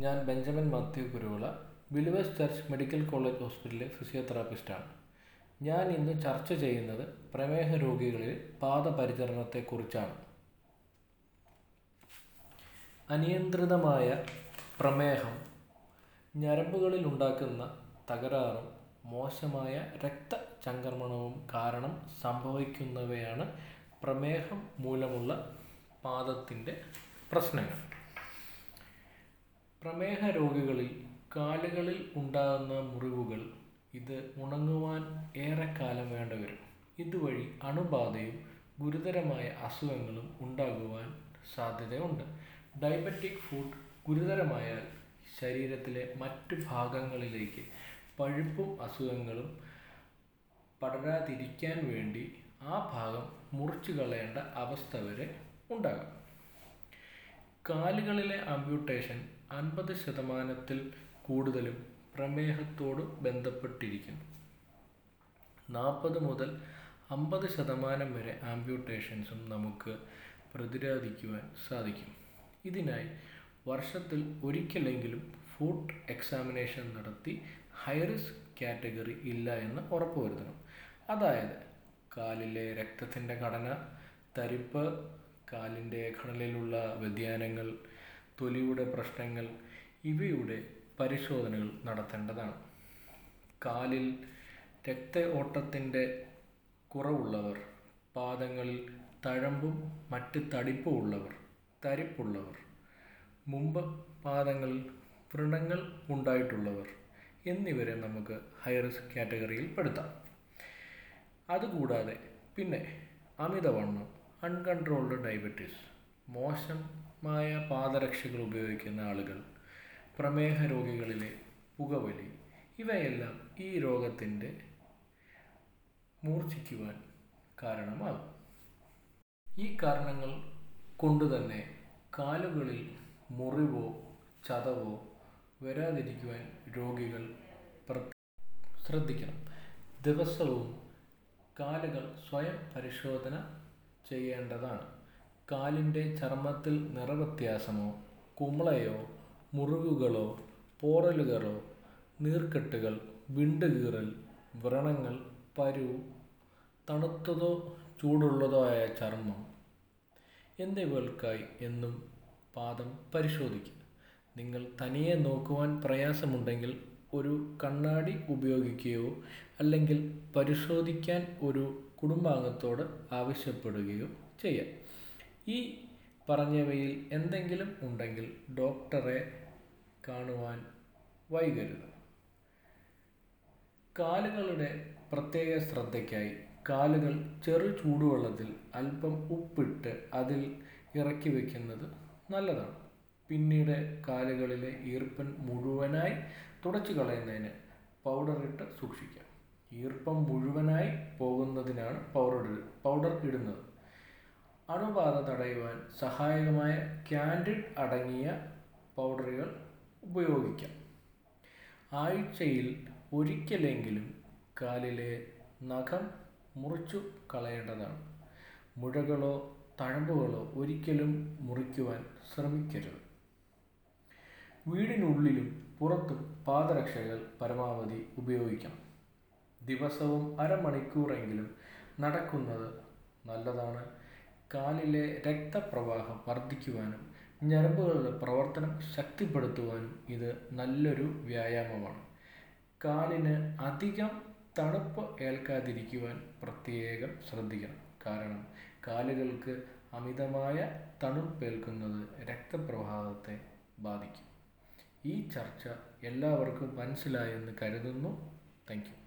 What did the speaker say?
ഞാൻ Benjamin Mathew Kuruvila Believers Church Medical College ഹോസ്പിറ്റലിലെ ഫിസിയോതെറാപ്പിസ്റ്റാണ്. ഞാൻ ഇന്ന് ചർച്ച ചെയ്യുന്നത് പ്രമേഹ രോഗികളിൽ പാദപരിചരണത്തെക്കുറിച്ചാണ്. അനിയന്ത്രിതമായ പ്രമേഹം ഞരമ്പുകളിൽ ഉണ്ടാക്കുന്ന തകരാറും മോശമായ രക്തചംക്രമണവും കാരണം സംഭവിക്കുന്നവയാണ് പ്രമേഹം മൂലമുള്ള പാദത്തിന്റെ പ്രശ്നങ്ങൾ. പ്രമേഹ രോഗികളിൽ കാലുകളിൽ ഉണ്ടാകുന്ന മുറിവുകൾ ഇത് ഉണങ്ങുവാൻ ഏറെക്കാലം വേണ്ടിവരും ഇതുവഴി അണുബാധയും ഗുരുതരമായ അസുഖങ്ങളും ഉണ്ടാകുവാൻ സാധ്യതയുണ്ട്. ഡയബറ്റിക് ഫുഡ് ഗുരുതരമായാൽ ശരീരത്തിലെ മറ്റു ഭാഗങ്ങളിലേക്ക് പഴുപ്പും അസുഖങ്ങളും പടരാതിരിക്കാൻ വേണ്ടി ആ ഭാഗം മുറിച്ചു കളയേണ്ട അവസ്ഥ വരെ ഉണ്ടാകാം. കാലുകളിലെ ആംബ്യൂട്ടേഷൻ അൻപത് ശതമാനത്തിൽ കൂടുതലും പ്രമേഹത്തോട് ബന്ധപ്പെട്ടിരിക്കുന്നു. നാൽപ്പത് മുതൽ അമ്പത് ശതമാനം വരെ ആംബ്യൂട്ടേഷൻസും നമുക്ക് പ്രതിരോധിക്കുവാൻ സാധിക്കും. ഇതിനായി വർഷത്തിൽ ഒരിക്കലെങ്കിലും ഫുഡ് എക്സാമിനേഷൻ നടത്തി ഹൈറിസ്ക് കാറ്റഗറി ഇല്ല എന്ന് ഉറപ്പുവരുത്തണം അതായത് കാലിലെ രക്തത്തിന്റെ ഘടന തരിപ്പ് കാലിന്റെ ഘടനയിലുള്ള വ്യതിയാനങ്ങൾ തൊലിയുടെ പ്രശ്നങ്ങൾ ഇവയുടെ പരിശോധനകൾ നടത്തേണ്ടതാണ്. കാലിൽ രക്ത ഓട്ടത്തിന്റെ കുറവുള്ളവർ പാദങ്ങളിൽ തഴമ്പും മറ്റ് തടിപ്പും ഉള്ളവർ തരിപ്പുള്ളവർ മുമ്പ് പാദങ്ങളിൽ വ്രണങ്ങൾ ഉണ്ടായിട്ടുള്ളവർ എന്നിവരെ നമുക്ക് ഹൈറിസ്ക് കാറ്റഗറിയിൽ പെടുത്താം. അതുകൂടാതെ പിന്നെ അമിതവണ്ണം അൺകൺട്രോൾഡ് ഡയബറ്റീസ് മോശമായ പാദരക്ഷകൾ ഉപയോഗിക്കുന്ന ആളുകൾ പ്രമേഹ രോഗികളിലെ പുകവലി ഇവയെല്ലാം ഈ രോഗത്തിന്റെ മൂർച്ഛിക്കുവാൻ കാരണമാകും. ഈ കാരണങ്ങൾ കൊണ്ടുതന്നെ കാലുകളിൽ മുറിവോ ചതവോ വരാതിരിക്കുവാൻ രോഗികൾ ശ്രദ്ധിക്കണം. ദിവസവും കാലുകൾ സ്വയം പരിശോധന ചെയ്യേണ്ടതാണ്. കാലിന്റെ ചർമ്മത്തിൽ നിറവ്യത്യാസമോ കുമ്പളയോ മുറിവുകളോ പോറലുകളോ നീർക്കെട്ടുകൾ വിണ്ടുകീറൽ വ്രണങ്ങൾ പരു തണുത്തതോ ചൂടുള്ളതോ ആയ ചർമ്മം. എന്നിവകൾക്കായി എന്നും പാദം പരിശോധിക്കുക നിങ്ങൾ തനിയെ നോക്കുവാൻ പ്രയാസമുണ്ടെങ്കിൽ ഒരു കണ്ണാടി ഉപയോഗിക്കുകയോ അല്ലെങ്കിൽ പരിശോധിക്കാൻ ഒരു കുടുംബാംഗത്തോട് ആവശ്യപ്പെടുകയോ ചെയ്യാം. ഈ പറഞ്ഞവയിൽ എന്തെങ്കിലും ഉണ്ടെങ്കിൽ ഡോക്ടറെ കാണുവാൻ വൈകരുത്. കാലുകളുടെ പ്രത്യേക ശ്രദ്ധയ്ക്കായി കാലുകൾ ചെറു ചൂടുവെള്ളത്തിൽ അല്പം ഉപ്പിട്ട് അതിൽ ഇറക്കി വയ്ക്കുന്നത് നല്ലതാണ്. പിന്നീട് കാലുകളിലെ ഈർപ്പൻ മുഴുവനായി തുടച്ചു കളയുന്നതിന് ഇട്ട് സൂക്ഷിക്കാം. ഈർപ്പം മുഴുവനായി പോകുന്നതിനാണ് പൗഡർ പൗഡർ ഇടുന്നത്. അണുബാധ തടയുവാൻ സഹായകമായ ക്യാൻഡിഡ് അടങ്ങിയ പൗഡറുകൾ ഉപയോഗിക്കാം. ആഴ്ചയിൽ ഒരിക്കലെങ്കിലും കാലിലെ നഖം മുറിച്ചു കളയേണ്ടതാണ്. മുഴകളോ തഴമ്പുകളോ ഒരിക്കലും മുറിക്കുവാൻ ശ്രമിക്കരുത്. വീടിനുള്ളിലും പുറത്തും പാദരക്ഷകൾ പരമാവധി ഉപയോഗിക്കണം. ദിവസവും അരമണിക്കൂറെങ്കിലും നടക്കുന്നത് നല്ലതാണ്. കാലിലെ രക്തപ്രവാഹം വർദ്ധിക്കുവാനും ഞരമ്പുകളുടെ പ്രവർത്തനം ശക്തിപ്പെടുത്തുവാനും ഇത് നല്ലൊരു വ്യായാമമാണ്. കാലിന് അധികം തണുപ്പ് ഏൽക്കാതിരിക്കുവാൻ പ്രത്യേകം ശ്രദ്ധിക്കണം. കാരണം കാലുകൾക്ക് അമിതമായ തണുപ്പേൽക്കുന്നത് രക്തപ്രവാഹത്തെ ബാധിക്കും. ഈ ചർച്ച എല്ലാവർക്കും മനസ്സിലായെന്ന് കരുതുന്നു. താങ്ക്